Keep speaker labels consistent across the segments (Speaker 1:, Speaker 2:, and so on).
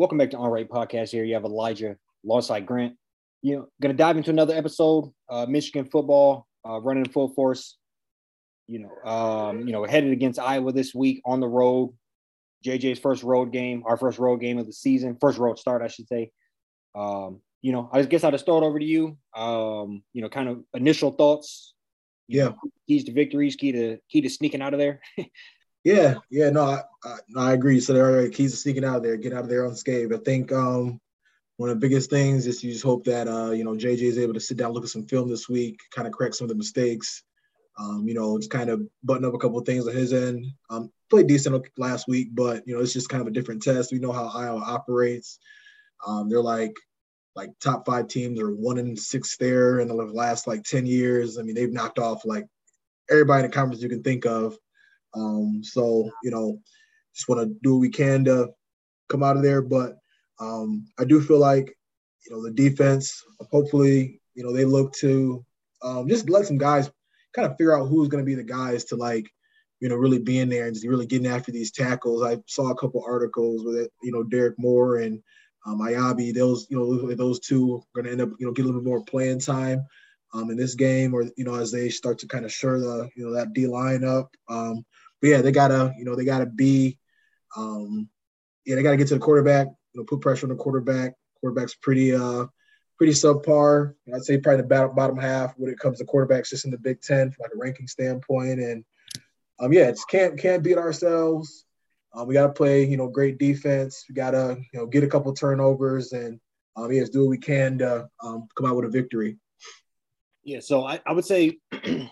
Speaker 1: Welcome back to Unranked Podcast. Here you have Elijah alongside Grant. You know, going to dive into another episode. Uh, Michigan football uh, running full force. You know, um, you know, headed against Iowa this week on the road. JJ's first road game, our first road game of the season, first road start, I should say. Um, you know, I guess I'll just start over to you. Um, you know, kind of initial thoughts.
Speaker 2: Yeah.
Speaker 1: Know, keys to victories, key to key to sneaking out of there.
Speaker 2: yeah, yeah, no, I, I, I agree. So there are keys to sneaking out of there, get out of there unscathed. I think um, one of the biggest things is you just hope that uh, you know JJ is able to sit down, look at some film this week, kind of correct some of the mistakes. Um, you know, just kind of button up a couple things on his end. Um, played decent last week, but you know, it's just kind of a different test. We know how Iowa operates. Um, they're like like top five teams are one in six there in the last like 10 years. I mean, they've knocked off like everybody in the conference you can think of. Um, so, you know, just want to do what we can to come out of there. But um, I do feel like, you know, the defense, hopefully, you know, they look to um, just let some guys kind of figure out who's going to be the guys to like, you know, really being there and just really getting after these tackles. I saw a couple articles with it, you know, Derrick Moore and um, Eyabi, those you know those two are going to end up you know get a little bit more playing time um, in this game, or you know as they start to kind of shore the you know that D line up. Um, but yeah, they gotta you know they gotta be um, yeah they gotta get to the quarterback. You know, put pressure on the quarterback. Quarterback's pretty uh pretty subpar. I'd say probably the bottom, bottom half when it comes to quarterbacks just in the Big Ten from like a ranking standpoint. And um, yeah, it's can't can't beat ourselves. Um, we got to play, you know, great defense. We got to, you know, get a couple turnovers and, um, yes, do what we can to um, come out with a victory.
Speaker 1: Yeah, so I, I would say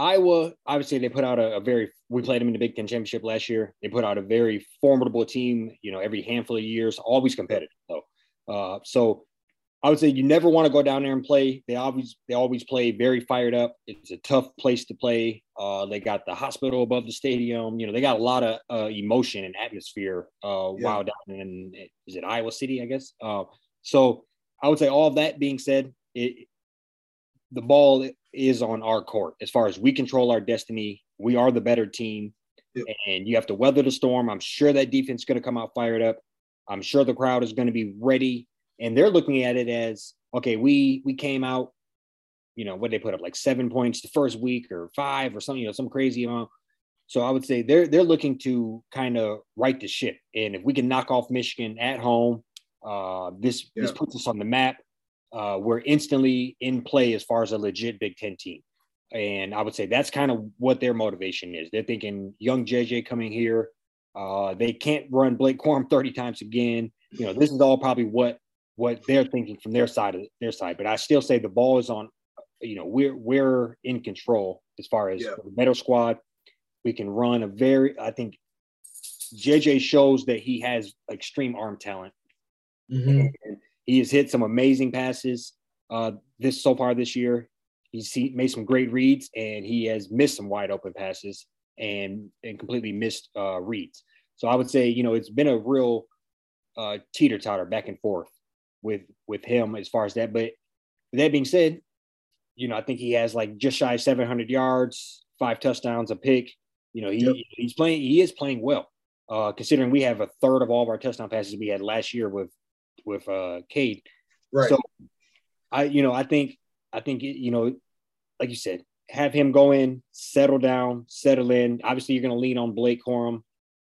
Speaker 1: Iowa, obviously, they put out a, a, very, we played them in the Big Ten Championship last year. They put out a very formidable team, you know, every handful of years, always competitive. So, uh, so I would say you never want to go down there and play. They always they always play very fired up. It's a tough place to play. Uh, they got the hospital above the stadium. You know, they got a lot of uh, emotion and atmosphere uh, yeah. while down in is it Iowa City, I guess. Uh, so I would say all of that being said, it, the ball is on our court as far as we control our destiny. We are the better team, yeah. and you have to weather the storm. I'm sure that defense is going to come out fired up. I'm sure the crowd is going to be ready and they're looking at it as okay, we we came out, you know, what they put up like seven points the first week or five or something, you know, some crazy amount. So I would say they're they're looking to kind of right the ship, and if we can knock off Michigan at home, uh, this yeah. this puts us on the map. Uh, we're instantly in play as far as a legit Big Ten team, and I would say that's kind of what their motivation is. They're thinking young JJ coming here, uh, they can't run Blake Corum thirty times again. You know, this is all probably what what they're thinking from their side of their side. But I still say the ball is on. You know, we're we're in control as far as yeah. the middle squad. We can run a very. I think JJ shows that he has extreme arm talent. Mm-hmm. He has hit some amazing passes uh, this so far this year. He's made some great reads, and he has missed some wide open passes and and completely missed uh, reads. So I would say, you know, it's been a real uh, teeter totter back and forth with with him as far as that. But that being said, you know, I think he has like just shy 700 yards, five touchdowns, a pick. You know, he yep. he's playing. He is playing well, uh, considering we have a third of all of our touchdown passes we had last year with with uh, Cade.
Speaker 2: Right. So,
Speaker 1: I you know I think I think you know, like you said, have him go in, settle down, settle in. Obviously, you're going to lean on Blake Corum,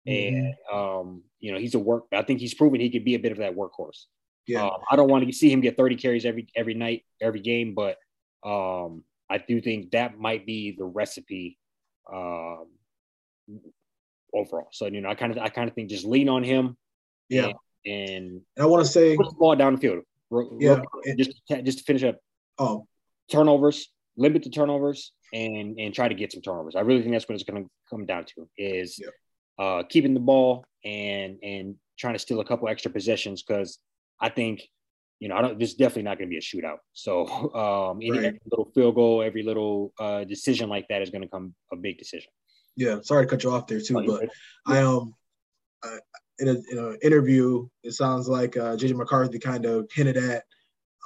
Speaker 1: mm-hmm. and um, you know he's a work. I think he's proven he could be a bit of that workhorse. Yeah. Um, I don't want to see him get 30 carries every every night, every game, but um, I do think that might be the recipe um, overall. So you know, I kind of I kind of think just lean on him.
Speaker 2: Yeah.
Speaker 1: And, and
Speaker 2: I want to say
Speaker 1: put the ball down the field.
Speaker 2: Yeah.
Speaker 1: Just just to finish up.
Speaker 2: Oh.
Speaker 1: Turnovers, limit the turnovers, and and try to get some turnovers. I really think that's what it's going to come down to is yeah. uh, keeping the ball and and trying to steal a couple extra possessions because I think, you know, I don't. This is definitely not going to be a shootout. So um, any right. little field goal, every little uh, decision like that is going to come a big decision.
Speaker 2: Yeah, sorry to cut you off there too, oh, but I um, in a in an interview, it sounds like uh, JJ McCarthy kind of hinted at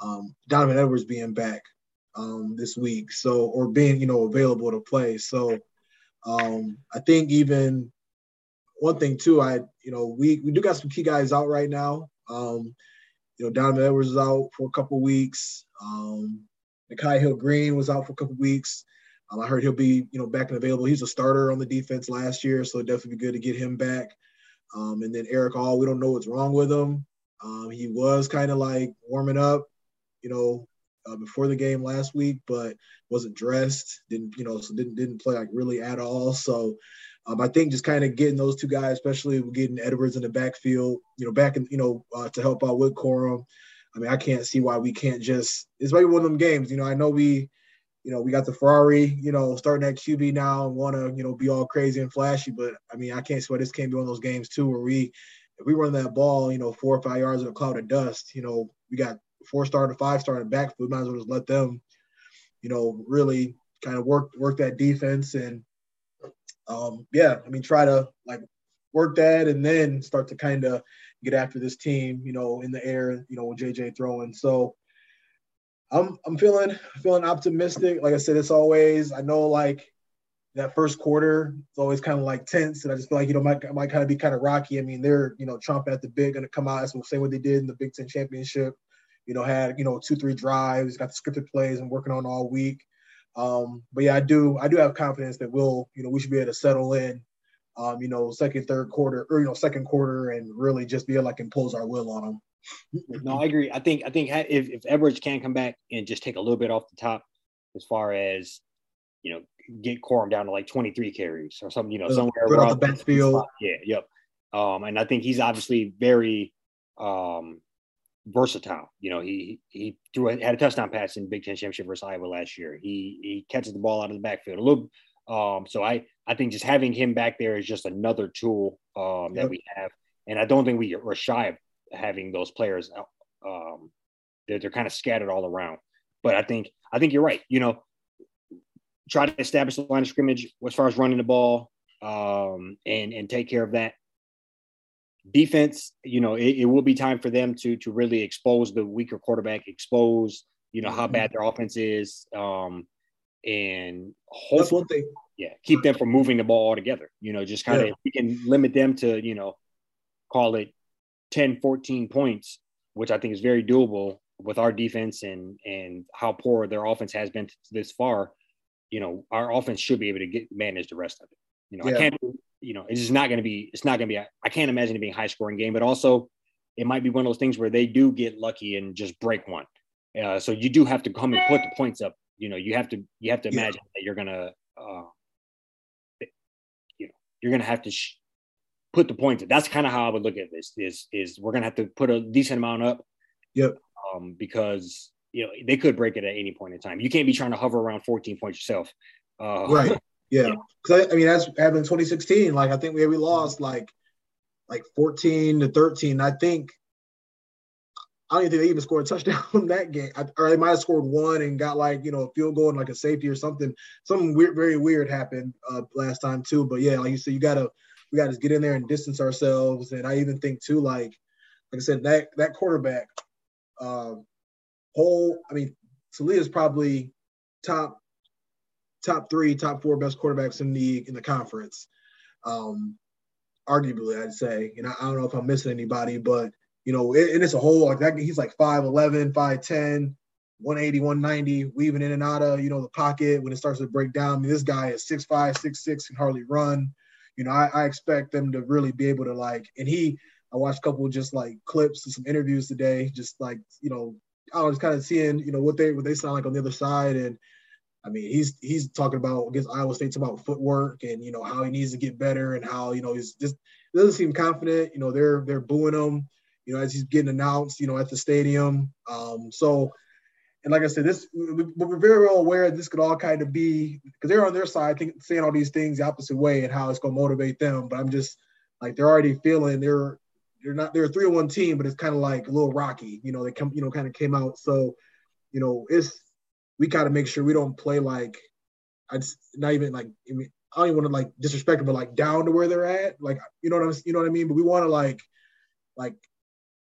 Speaker 2: um, Donovan Edwards being back um, this week, so or being you know available to play. So um, I think even one thing too, I you know we we do got some key guys out right now. Um, you know, Donovan Edwards is out for a couple weeks. Um, Nikhai Hill-Green was out for a couple weeks. Um, I heard he'll be you know back and available. He's a starter on the defense last year, so definitely be good to get him back. Um, and then Erick All, we don't know what's wrong with him. Um, he was kind of like warming up, you know, uh, before the game last week, but wasn't dressed. Didn't you know? So didn't didn't play like really at all. So um, I think just kind of getting those two guys, especially getting Edwards in the backfield, you know, back in you know uh, to help out with Corum. I mean, I can't see why we can't just. It's maybe one of them games. You know, I know we, you know, we got the Ferrari, you know, starting at QB now and want to, you know, be all crazy and flashy. But I mean, I can't why this can't be one of those games too, where we, if we run that ball, you know, four or five yards in a cloud of dust, you know, we got four star to five star in the backfield. We might as well just let them, you know, really kind of work work that defense and, um, yeah, I mean, try to like work that and then start to kind of get after this team, you know, in the air, you know, with JJ throwing. So I'm I'm feeling feeling optimistic. Like I said, it's always I know like that first quarter it's always kind of like tense, and I just feel like you know might might kind of be kind of rocky. I mean, they're you know Trump at the big going to come out. That's same what they did in the Big Ten championship. You know, had you know two three drives, got the scripted plays, and working on all week. Um, but yeah, I do I do have confidence that we'll you know we should be able to settle in um, you know, second, third quarter, or you know, second quarter, and really just be able to like impose our will on them.
Speaker 1: No, I agree. I think I think if if Edwards can come back and just take a little bit off the top, as far as you know, get Corum down to like 23 carries or something, you know, uh, somewhere
Speaker 2: around the backfield.
Speaker 1: Yeah, yep. Um, and I think he's obviously very um versatile. You know, he he threw a, had a touchdown pass in Big Ten championship versus Iowa last year. He he catches the ball out of the backfield a little um, so I I think just having him back there is just another tool um, that we have, and I don't think we are shy of having those players. Um, they're they're kind of scattered all around, but I think I think you're right. You know, try to establish the line of scrimmage as far as running the ball um, and and take care of that. Defense, you know, it, it, will be time for them to to really expose the weaker quarterback, expose you know how mm-hmm. bad their offense is. Um, and hopefully, yeah, keep them from moving the ball altogether. You know, just kind of yeah. we can limit them to, you know, call it 10, 14 points, which I think is very doable with our defense and and how poor their offense has been this far. You know, our offense should be able to get manage the rest of it. You know, yeah. I can't. You know, it's just not going to be. It's not going to be. I can't imagine it being a high scoring game, but also it might be one of those things where they do get lucky and just break one. Uh, so you do have to come and put the points up you know you have to you have to imagine yeah. that you're gonna uh, you know you're gonna have to sh- put the points. That's kind of how I would look at this. Is is we're gonna have to put a decent amount up.
Speaker 2: Yep.
Speaker 1: Um, because you know they could break it at any point in time. You can't be trying to hover around 14 points yourself.
Speaker 2: Uh, right. Yeah. Because I, I, mean, that's happened in 2016. Like I think we we lost like like 14 to 13. I think I don't even think they even scored a touchdown in that game. I, or they might have scored one and got like, you know, a field goal and like a safety or something. Something weird, very weird happened uh, last time too. But yeah, like you said, you gotta we gotta just get in there and distance ourselves. And I even think too, like like I said, that that quarterback, uh, whole. I mean, is probably top top three, top four best quarterbacks in the in the conference. Um, arguably, I'd say. And I, I don't know if I'm missing anybody, but you know, and it's a whole like that. He's like 5'11, 5'10, 180, 190, weaving in and out of, you know, the pocket when it starts to break down. I mean, this guy is 6'5, 6'6, can hardly run. You know, I, I expect them to really be able to like, and he, I watched a couple just like clips and some interviews today, just like, you know, I was kind of seeing, you know, what they what they sound like on the other side. And I mean, he's he's talking about against Iowa State about footwork and you know how he needs to get better and how you know he's just doesn't seem confident. You know, they're they're booing him you know, as he's getting announced, you know, at the stadium. Um, so, and like I said, this we're very well aware this could all kind of be because they're on their side, think, saying all these things the opposite way and how it's going to motivate them. But I'm just like they're already feeling they're they're not they're a three on one team, but it's kind of like a little rocky. You know, they come you know kind of came out. So, you know, it's we got to make sure we don't play like I just not even like I, mean, I don't even want to like disrespect them, but like down to where they're at. Like you know what I'm you know what I mean. But we want to like like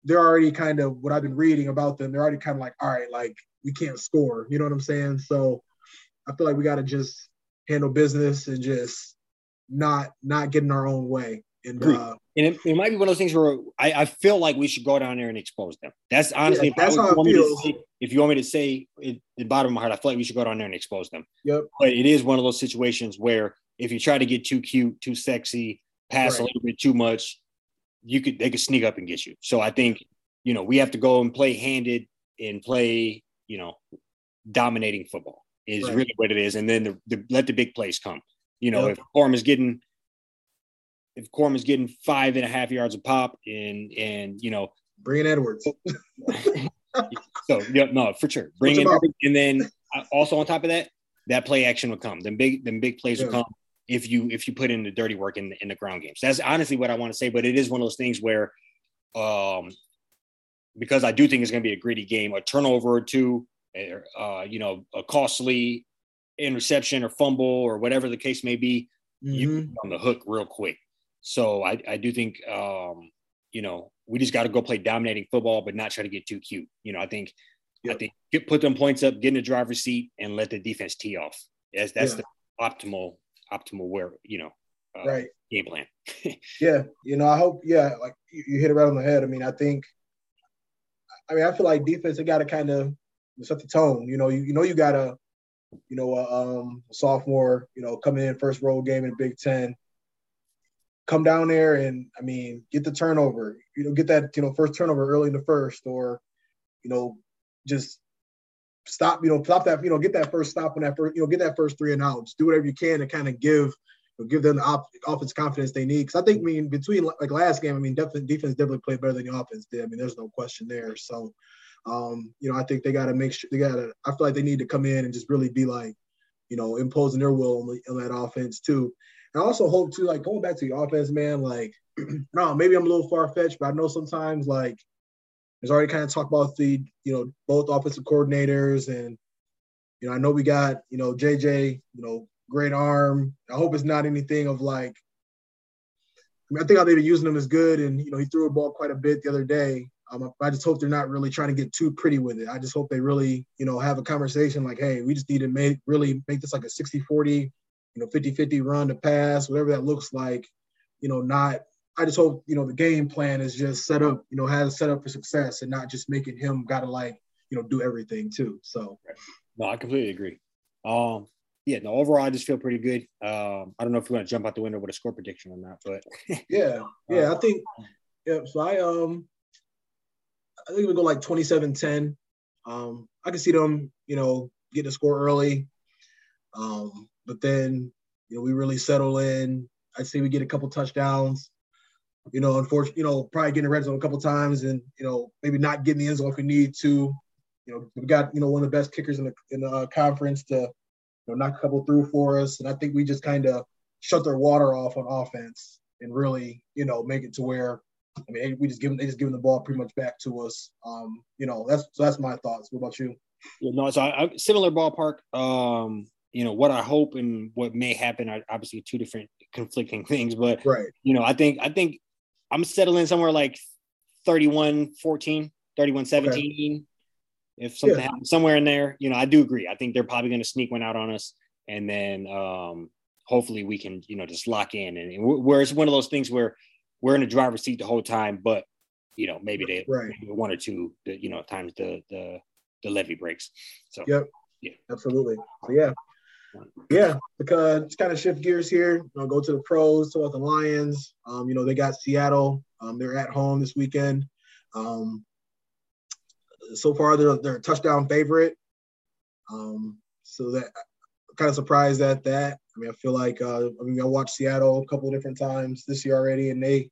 Speaker 2: they're already kind of what I've been reading about them. They're already kind of like, all right, like we can't score. You know what I'm saying? So I feel like we got to just handle business and just not not get in our own way. And, uh,
Speaker 1: and it, it, might be one of those things where I, I, feel like we should go down there and expose them. That's honestly,
Speaker 2: yeah, that's how I
Speaker 1: feel. Say, if you want me to say it, the bottom of my heart, I feel like we should go down there and expose them.
Speaker 2: Yep.
Speaker 1: But it is one of those situations where if you try to get too cute, too sexy, pass right. a little bit too much, you could they could sneak up and get you. So I think you know we have to go and play handed and play you know dominating football is right. really what it is, and then the, the, let the big plays come. You know, yep. if Corum is getting if Corum is getting five and a half yards of pop and and you know
Speaker 2: bring in Edwards.
Speaker 1: so yeah, no, for sure. Bring in and then uh, also on top of that, that play action will come. Then big then big plays yeah. will come if you if you put in the dirty work in in the ground games. That's honestly what I want to say. But it is one of those things where, um, because I do think it's going to be a gritty game, a turnover or two, uh, you know, a costly interception or fumble or whatever the case may be, mm-hmm. you on the hook real quick. So I I do think um, you know we just got to go play dominating football, but not try to get too cute. You know, I think. Yep. I think get, put them points up, get in the driver's seat, and let the defense tee off. That's that's yeah. the optimal optimal where you know uh,
Speaker 2: right
Speaker 1: game plan.
Speaker 2: yeah, you know, I hope yeah, like you, you, hit it right on the head. I mean, I think, I mean, I feel like defense they got to kind of set the tone. You know, you, you know you got to, you know, uh, um, sophomore, you know, coming in first road game in Big Ten. Come down there and I mean, get the turnover. You know, get that you know first turnover early in the first, or you know, just stop, you know, stop that, you know, get that first stop on that first, you know, get that first three and outs. Do whatever you can to kind of give give them the op- offense confidence they need. Because I think, I mean, between like last game, I mean, definitely defense definitely played better than the offense did. I mean, there's no question there. So, um, you know, I think they got to make sure they got to. I feel like they need to come in and just really be like, you know, imposing their will on, the, on that offense too. And I also hope too, like going back to the offense, man. Like, no, maybe I'm a little far fetched, but I know sometimes like there's already kind of talked about the, you know, both offensive coordinators and, you know, I know we got, you know, JJ, you know, great arm. I hope it's not anything of like, I, mean, I think how they've been using him is good. And, you know, he threw a ball quite a bit the other day. Um, I just hope they're not really trying to get too pretty with it. I just hope they really, you know, have a conversation like, hey, we just need to make really make this like a 60 40, you know, 50 50 run to pass, whatever that looks like, you know, not I just hope you know the game plan is just set up, you know, has set up for success and not just making him gotta like you know do everything too. So,
Speaker 1: no, I completely agree. Um, yeah, no, overall I just feel pretty good. Um, I don't know if we want to jump out the window with a score prediction or not, but
Speaker 2: yeah, yeah, I uh, think yeah. So I um, I think we go like 27-10. Um, I can see them, you know, getting a score early. Um, but then you know we really settle in. I'd say we get a couple touchdowns you know, unfortunately, you know, probably getting red zone a couple times and, you know, maybe not getting the end zone if we need to. You know, we got, you know, one of the best kickers in the in the uh, conference to, you know, knock a couple through for us. And I think we just kind of shut their water off on offense and really, you know, make it to where I mean, we just give them, they just giving the ball pretty much back to us. Um, you know, that's so that's my thoughts. What about you?
Speaker 1: Yeah, no, so I, I, similar ballpark. Um, you know, what I hope and what may happen are obviously two different conflicting things, but
Speaker 2: right.
Speaker 1: You know, I think I think I'm settling somewhere like 31 14, 31 17. Okay. If something yeah. happens somewhere in there, you know, I do agree. I think they're probably going to sneak one out on us. And then um, hopefully we can, you know, just lock in. And, and where it's one of those things where we're in the driver's seat the whole time, but, you know, maybe they,
Speaker 2: right.
Speaker 1: maybe one or two, the, you know, times the, the, the levee breaks. So,
Speaker 2: yep. Yeah. Absolutely. So, yeah, yeah, because it's kind of shift gears here. You know, go to the pros, talk about the Lions. Um, you know, they got Seattle. Um, they're at home this weekend. Um, so far, they're they're a touchdown favorite. Um, so that kind of surprised at that. I mean, I feel like uh, I mean, I watched Seattle a couple different times this year already, and they,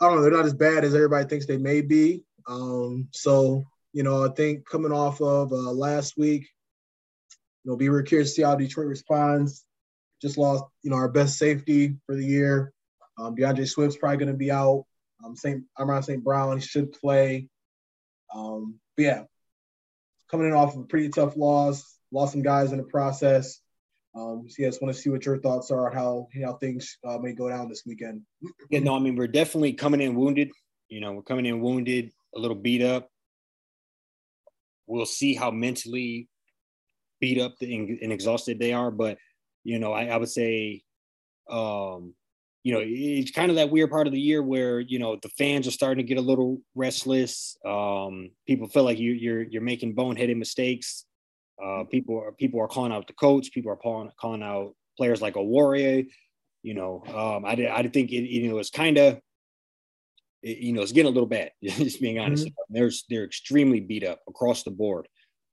Speaker 2: I don't know, they're not as bad as everybody thinks they may be. Um, so you know, I think coming off of uh, last week, you know, be really curious to see how Detroit responds. Just lost, you know, our best safety for the year. Um, D'Andre Swift's probably going to be out. Um, Saint Amon St. Brown, he should play. Um, but yeah, coming in off of a pretty tough loss, lost some guys in the process. Um, so yes, want to see what your thoughts are on how how things uh, may go down this weekend.
Speaker 1: Yeah, no, I mean we're definitely coming in wounded. You know, we're coming in wounded, a little beat up. We'll see how mentally beat up and, exhausted they are. But you know, I, I would say um, you know, it's kind of that weird part of the year where you know the fans are starting to get a little restless. Um, people feel like you, you're you're making boneheaded mistakes. Uh, people are people are calling out the coach. People are calling calling out players like Oruwariye. You know, um, I I think it you know it's kind of you know it's getting a little bad. Just being honest, mm-hmm. they're they're extremely beat up across the board.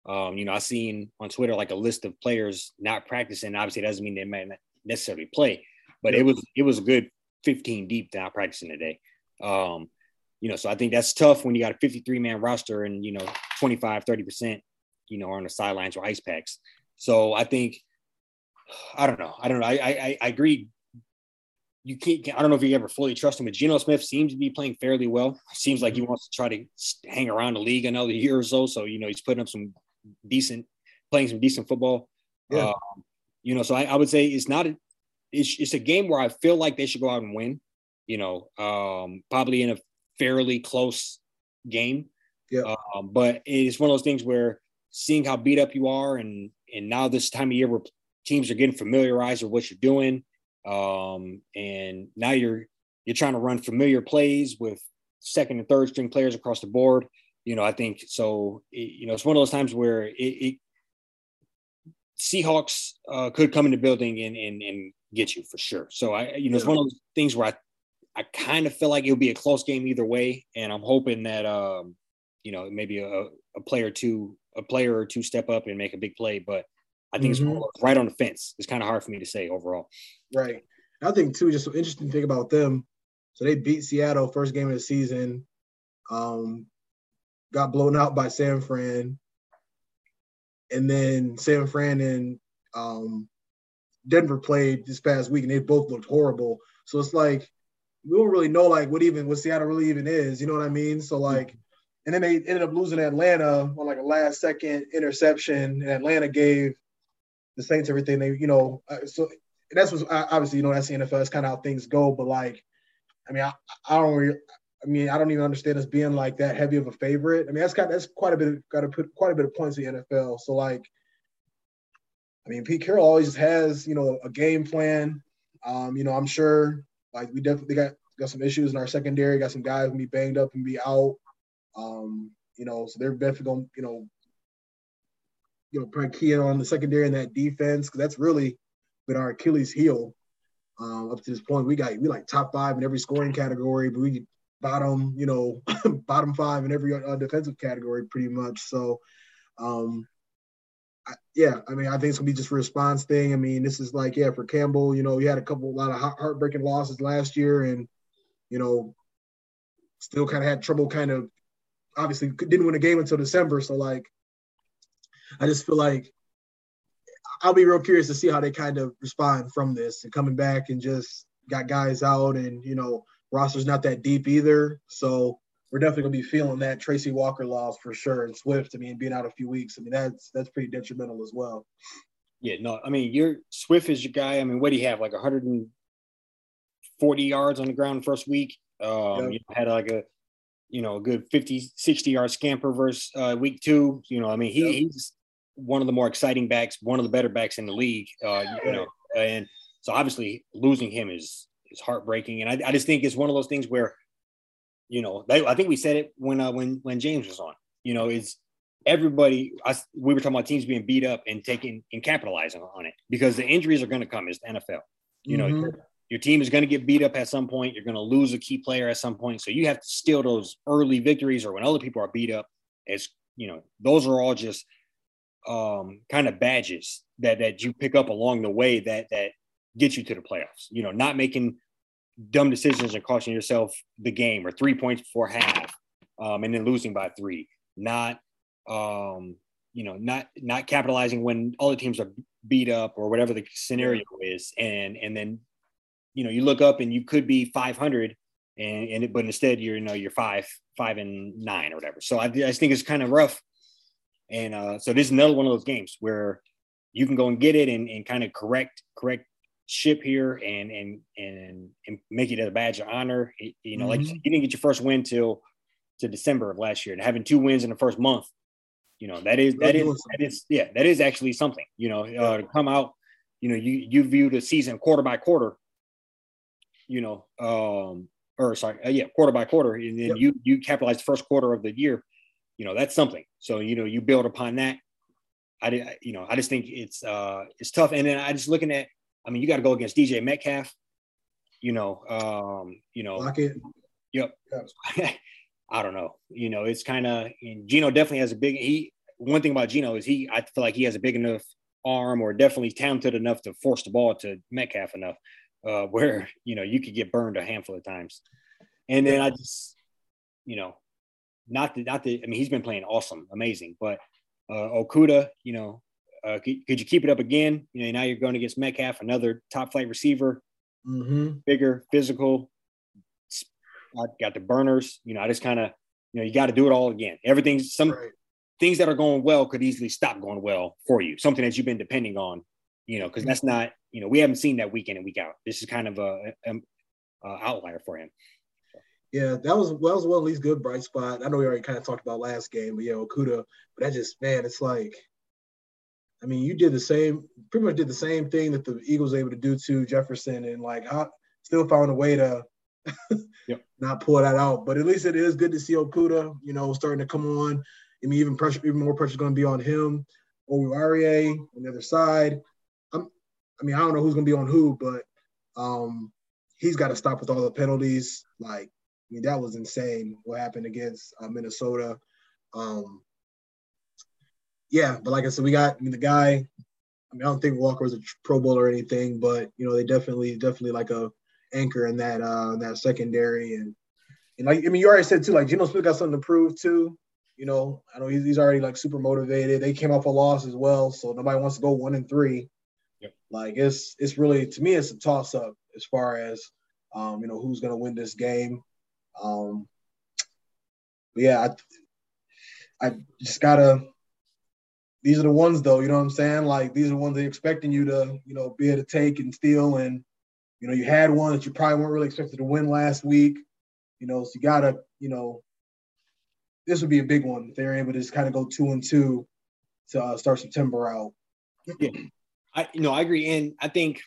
Speaker 1: Um, you know, I seen on Twitter like a list of players not practicing. Obviously, doesn't mean they might not necessarily play, but it was it was a good 15 deep not practicing today. Um, you know, so I think that's tough when you got a 53 man roster and you know 25, 30 percent, you know, are on the sidelines or ice packs. So I think I don't know. I don't know. I I, I agree. You can't. I don't know if you ever fully trust him, but Geno Smith seems to be playing fairly well. Seems like he wants to try to hang around the league another year or so. So you know, he's putting up some decent, playing some decent football. Yeah. Um, you know, so I, I would say it's not a, it's, it's a game where I feel like they should go out and win. You know, um, probably in a fairly close game.
Speaker 2: Yeah.
Speaker 1: Um, but it's one of those things where seeing how beat up you are, and and now this time of year where teams are getting familiarized with what you're doing, um, and now you're you're trying to run familiar plays with second and third string players across the board. You know, I think so. It, you know, it's one of those times where it, it Seahawks uh, could come in the building and, and and get you for sure. So I, you know, it's one of those things where I, I kind of feel like it'll be a close game either way, and I'm hoping that, um, you know, maybe a, a player two, a player or two step up and make a big play. But I think mm-hmm. it's right on the fence. It's kind of hard for me to say overall.
Speaker 2: Right. I think too, just an interesting thing about them. So they beat Seattle first game of the season. Um, got blown out by San Fran, and then San Fran and um, Denver played this past week, and they both looked horrible. So it's like we don't really know like what even what Seattle really even is. You know what I mean? So like, and then they ended up losing Atlanta on like a last second interception, and Atlanta gave the Saints everything they you know. Uh, so that's what obviously you know that's the NFL. That's kind of how things go. But like, I mean, I, I don't really. I mean, I don't even understand us being like that heavy of a favorite. I mean, that's got that's quite a bit got to put quite a bit of points in the NFL. So like, I mean, Pete Carroll always has, you know, a game plan. Um, you know, I'm sure like we definitely got got some issues in our secondary, got some guys gonna be banged up and be out. Um, you know, so they're definitely gonna, you know, you know, probably keying on the secondary and that defense because that's really been our Achilles heel um, up to this point. We got we like top five in every scoring category, but we bottom, you know, bottom five in every uh, defensive category pretty much. So, um, yeah, I mean, I think it's gonna be just a response thing. I mean, this is like, yeah, for Campbell, you know, he had a couple, a lot of heartbreaking losses last year, and you know, still kind of had trouble, kind of, obviously didn't win a game until December. So like, I just feel like I'll be real curious to see how they kind of respond from this and coming back and just got guys out, and you know, roster's not that deep either. So we're definitely gonna be feeling that Tracy Walker loss for sure, and Swift. I mean, being out a few weeks. I mean, that's that's pretty detrimental as well.
Speaker 1: Yeah, no, I mean, your Swift is your guy. I mean, what do you have? Like 140 yards on the ground first week. Um, you had like a, you know, a good 50, 60 yard scamper versus uh, week two. You know, I mean, he, yep. he's one of the more exciting backs, one of the better backs in the league. Uh, you know, and so obviously losing him is is heartbreaking. And I, I just think it's one of those things where you know, they, I think we said it when uh, when when James was on. You know, is everybody. I, we were talking about teams being beat up and taking and capitalizing on it because the injuries are going to come. It's the NFL. You know, mm-hmm. your, your team is going to get beat up at some point. You're going to lose a key player at some point. So you have to steal those early victories or when other people are beat up. It's you know, those are all just um, kind of badges that that you pick up along the way that that get you to the playoffs. You know, not making dumb decisions and costing yourself the game or three points before half um, and then losing by three. Not um, you know not not capitalizing when all the teams are beat up or whatever the scenario is. And and then you know you look up and you could be 500 and, and but instead you're you know you're five five and nine or whatever. So i, I just think it's kind of rough. And uh, so this is another one of those games where you can go and get it and, and kind of correct correct ship here and and and, and make it a badge of honor. You know, mm-hmm. like you didn't get your first win till to December of last year, and having two wins in the first month, you know, that is that is that is yeah, that is actually something. You know, uh, to come out, you know, you you view the season quarter by quarter. you know, um, or sorry, uh, yeah, quarter by quarter, and then
Speaker 2: Yep.
Speaker 1: you you capitalize the first quarter of the year, you know, that's something. So you know, you build upon that. I did, you know, I just think it's uh it's tough. And then I just looking at, I mean, you got to go against DK Metcalf, you know, um, you know,
Speaker 2: Lockett.
Speaker 1: Yep. I don't know. You know, it's kind of Geno definitely has a big he one thing about Geno is he I feel like he has a big enough arm or definitely talented enough to force the ball to Metcalf enough uh where you know you could get burned a handful of times. And then I just you know not the not the I mean he's been playing awesome, amazing, but uh Okudah, you know, uh could, could you keep it up again? You know, now you're going against Metcalf, another top flight receiver
Speaker 2: Mm-hmm.
Speaker 1: bigger, physical. I got the burners. You know, I just kind of, you know, you got to do it all again. Everything's some
Speaker 2: Right.
Speaker 1: things that are going well could easily stop going well for you. Something that you've been depending on, you know, because that's not, you know, we haven't seen that week in and week out. This is kind of a, a, a outlier for him.
Speaker 2: Yeah, that was that was one of these good bright spot. I know we already kind of talked about last game, but yeah, Okudah. But that just man, it's like, I mean, you did the same, pretty much did the same thing that the Eagles were able to do to Jefferson, and like, how, still found a way to
Speaker 1: Yep.
Speaker 2: not pull that out. But at least it is good to see Okudah, you know, starting to come on. I mean, even pressure, even more pressure is going to be on him or Arie on the other side. I'm, I mean, I don't know who's going to be on who, but um, he's got to stop with all the penalties. Like, I mean, that was insane what happened against uh, Minnesota. Um, yeah, but like I said, we got I mean, the guy. I mean, I don't think Walker was a Pro Bowl or anything, but you know, they definitely, definitely like a anchor in that uh in that secondary and and like I mean, you already said too, like Geno Smith got something to prove too. You know, I know he's, he's already like super motivated. They came off a loss as well, so nobody wants to go one and three.
Speaker 1: Yep. Like
Speaker 2: it's it's really to me it's a toss up as far as um, you know who's gonna win this game. Um, but yeah, I, I just gotta. These are the ones though, you know what I'm saying? Like these are the ones they're expecting you to, you know, be able to take and steal. And you know, you had one that you probably weren't really expected to win last week. You know, so you gotta, you know, this would be a big one if they're able to just kind of go two and two to uh, start September out. Yeah.
Speaker 1: I, you know, I agree. And I think,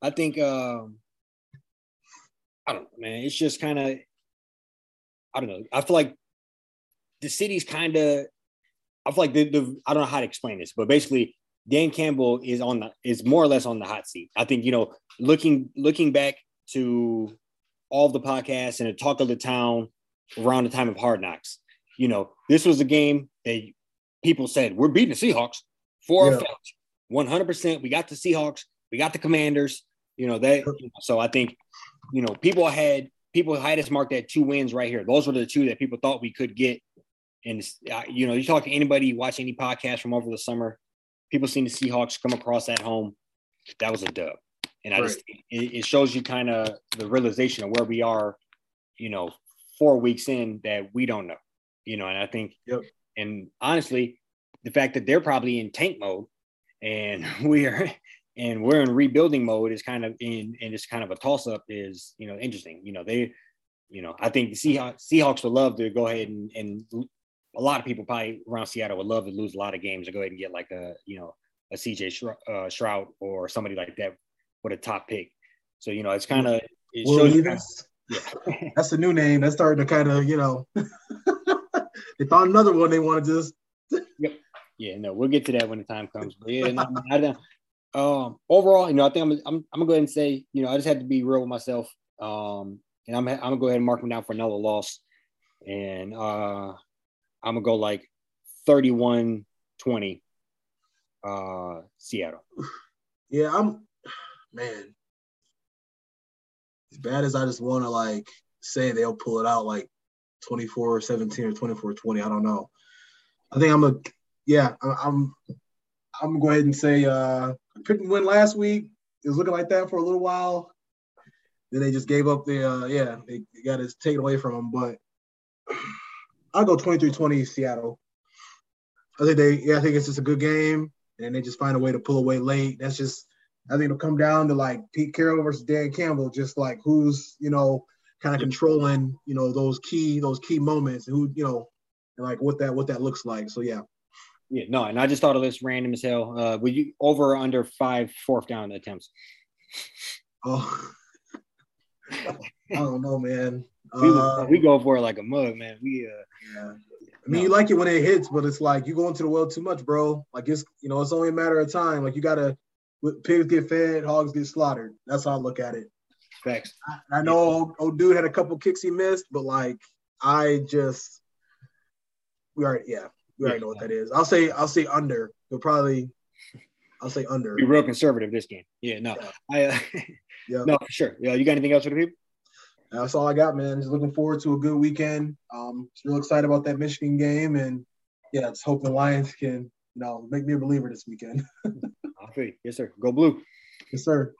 Speaker 1: I think, um, I don't know, man. It's just kind of, I don't know. I feel like the city's kind of, I feel like the, the, I don't know how to explain this, but basically, Dan Campbell is on the, is more or less on the hot seat. I think, you know, looking, looking back to all the podcasts and the talk of the town around the time of Hard Knocks, you know, this was a game that people said, we're beating the Seahawks for
Speaker 2: Yeah.
Speaker 1: a fact. 100%. We got the Seahawks, we got the Commanders, you know, that, so I think, you know, people had, people had us marked at two wins right here. Those were the two that people thought we could get. And, uh, you know, you talk to anybody, watch any podcast from over the summer, people seen the Seahawks come across at home. That was a dub. And I just, it, it shows you kind of the realization of where we are, you know, four weeks in that we don't know, you know, and I think,
Speaker 2: Yep.
Speaker 1: and honestly, the fact that they're probably in tank mode and we are, and we're in rebuilding mode is kind of in, and it's kind of a toss up is, you know, interesting. You know, they, you know, I think the Seahawks, Seahawks would love to go ahead and, and a lot of people probably around Seattle would love to lose a lot of games and go ahead and get like a, you know, a CJ uh, Stroud or somebody like that with a top pick. So, you know, it's kind of, it
Speaker 2: Will
Speaker 1: shows you
Speaker 2: Levis,
Speaker 1: yeah.
Speaker 2: that's a new name. That's starting to kind of, you know, they found another one they want to just.
Speaker 1: Yeah, no, we'll get to that when the time comes. But yeah, no, I don't. Um, overall, you know, I think I'm, I'm, I'm gonna go ahead and say, you know, I just had to be real with myself. Um, and I'm, I'm gonna go ahead and mark them down for another loss. And uh, I'm gonna go like 31 20 uh, Seattle.
Speaker 2: Yeah, I'm man. As bad as I just want to like say they'll pull it out like 24 17 or 24 20. I don't know. I think I'm a yeah, I'm I'm gonna go ahead and say uh I couldn't win last week. It was looking like that for a little while. Then they just gave up the uh yeah, they got it taken away from them. But I'll go 23-20 Seattle. I think they yeah, I think it's just a good game and they just find a way to pull away late. That's just I think it'll come down to like Pete Carroll versus Dan Campbell, just like who's you know kind of controlling you know those key those key moments and who you know and like what that what that looks like. So yeah,
Speaker 1: Yeah, no, and I just thought of this random as hell. Uh, would you over or under five fourth down attempts?
Speaker 2: oh I don't know, man.
Speaker 1: We, uh, we go for it like a mug, man. We uh,
Speaker 2: yeah. I mean, no. you like it when it hits, but it's like you go into the well too much, bro. Like it's you know, it's only a matter of time. Like you gotta pigs get fed, hogs get slaughtered. That's how I look at it.
Speaker 1: Thanks.
Speaker 2: I, I know old, old, dude had a couple kicks he missed, but like I just we already yeah we already know what that is. I'll say I'll say under. You'll probably I'll say under.
Speaker 1: Be real conservative this game. Yeah, no, yeah. I uh, yeah. no for sure. Yeah, you got anything else for the people?
Speaker 2: That's all I got, man. Just looking forward to a good weekend. Um, just real excited about that Michigan game, and yeah, just hoping the Lions can, you know, make me a believer this weekend.
Speaker 1: I'll Yes, sir. Go blue.
Speaker 2: Yes, sir.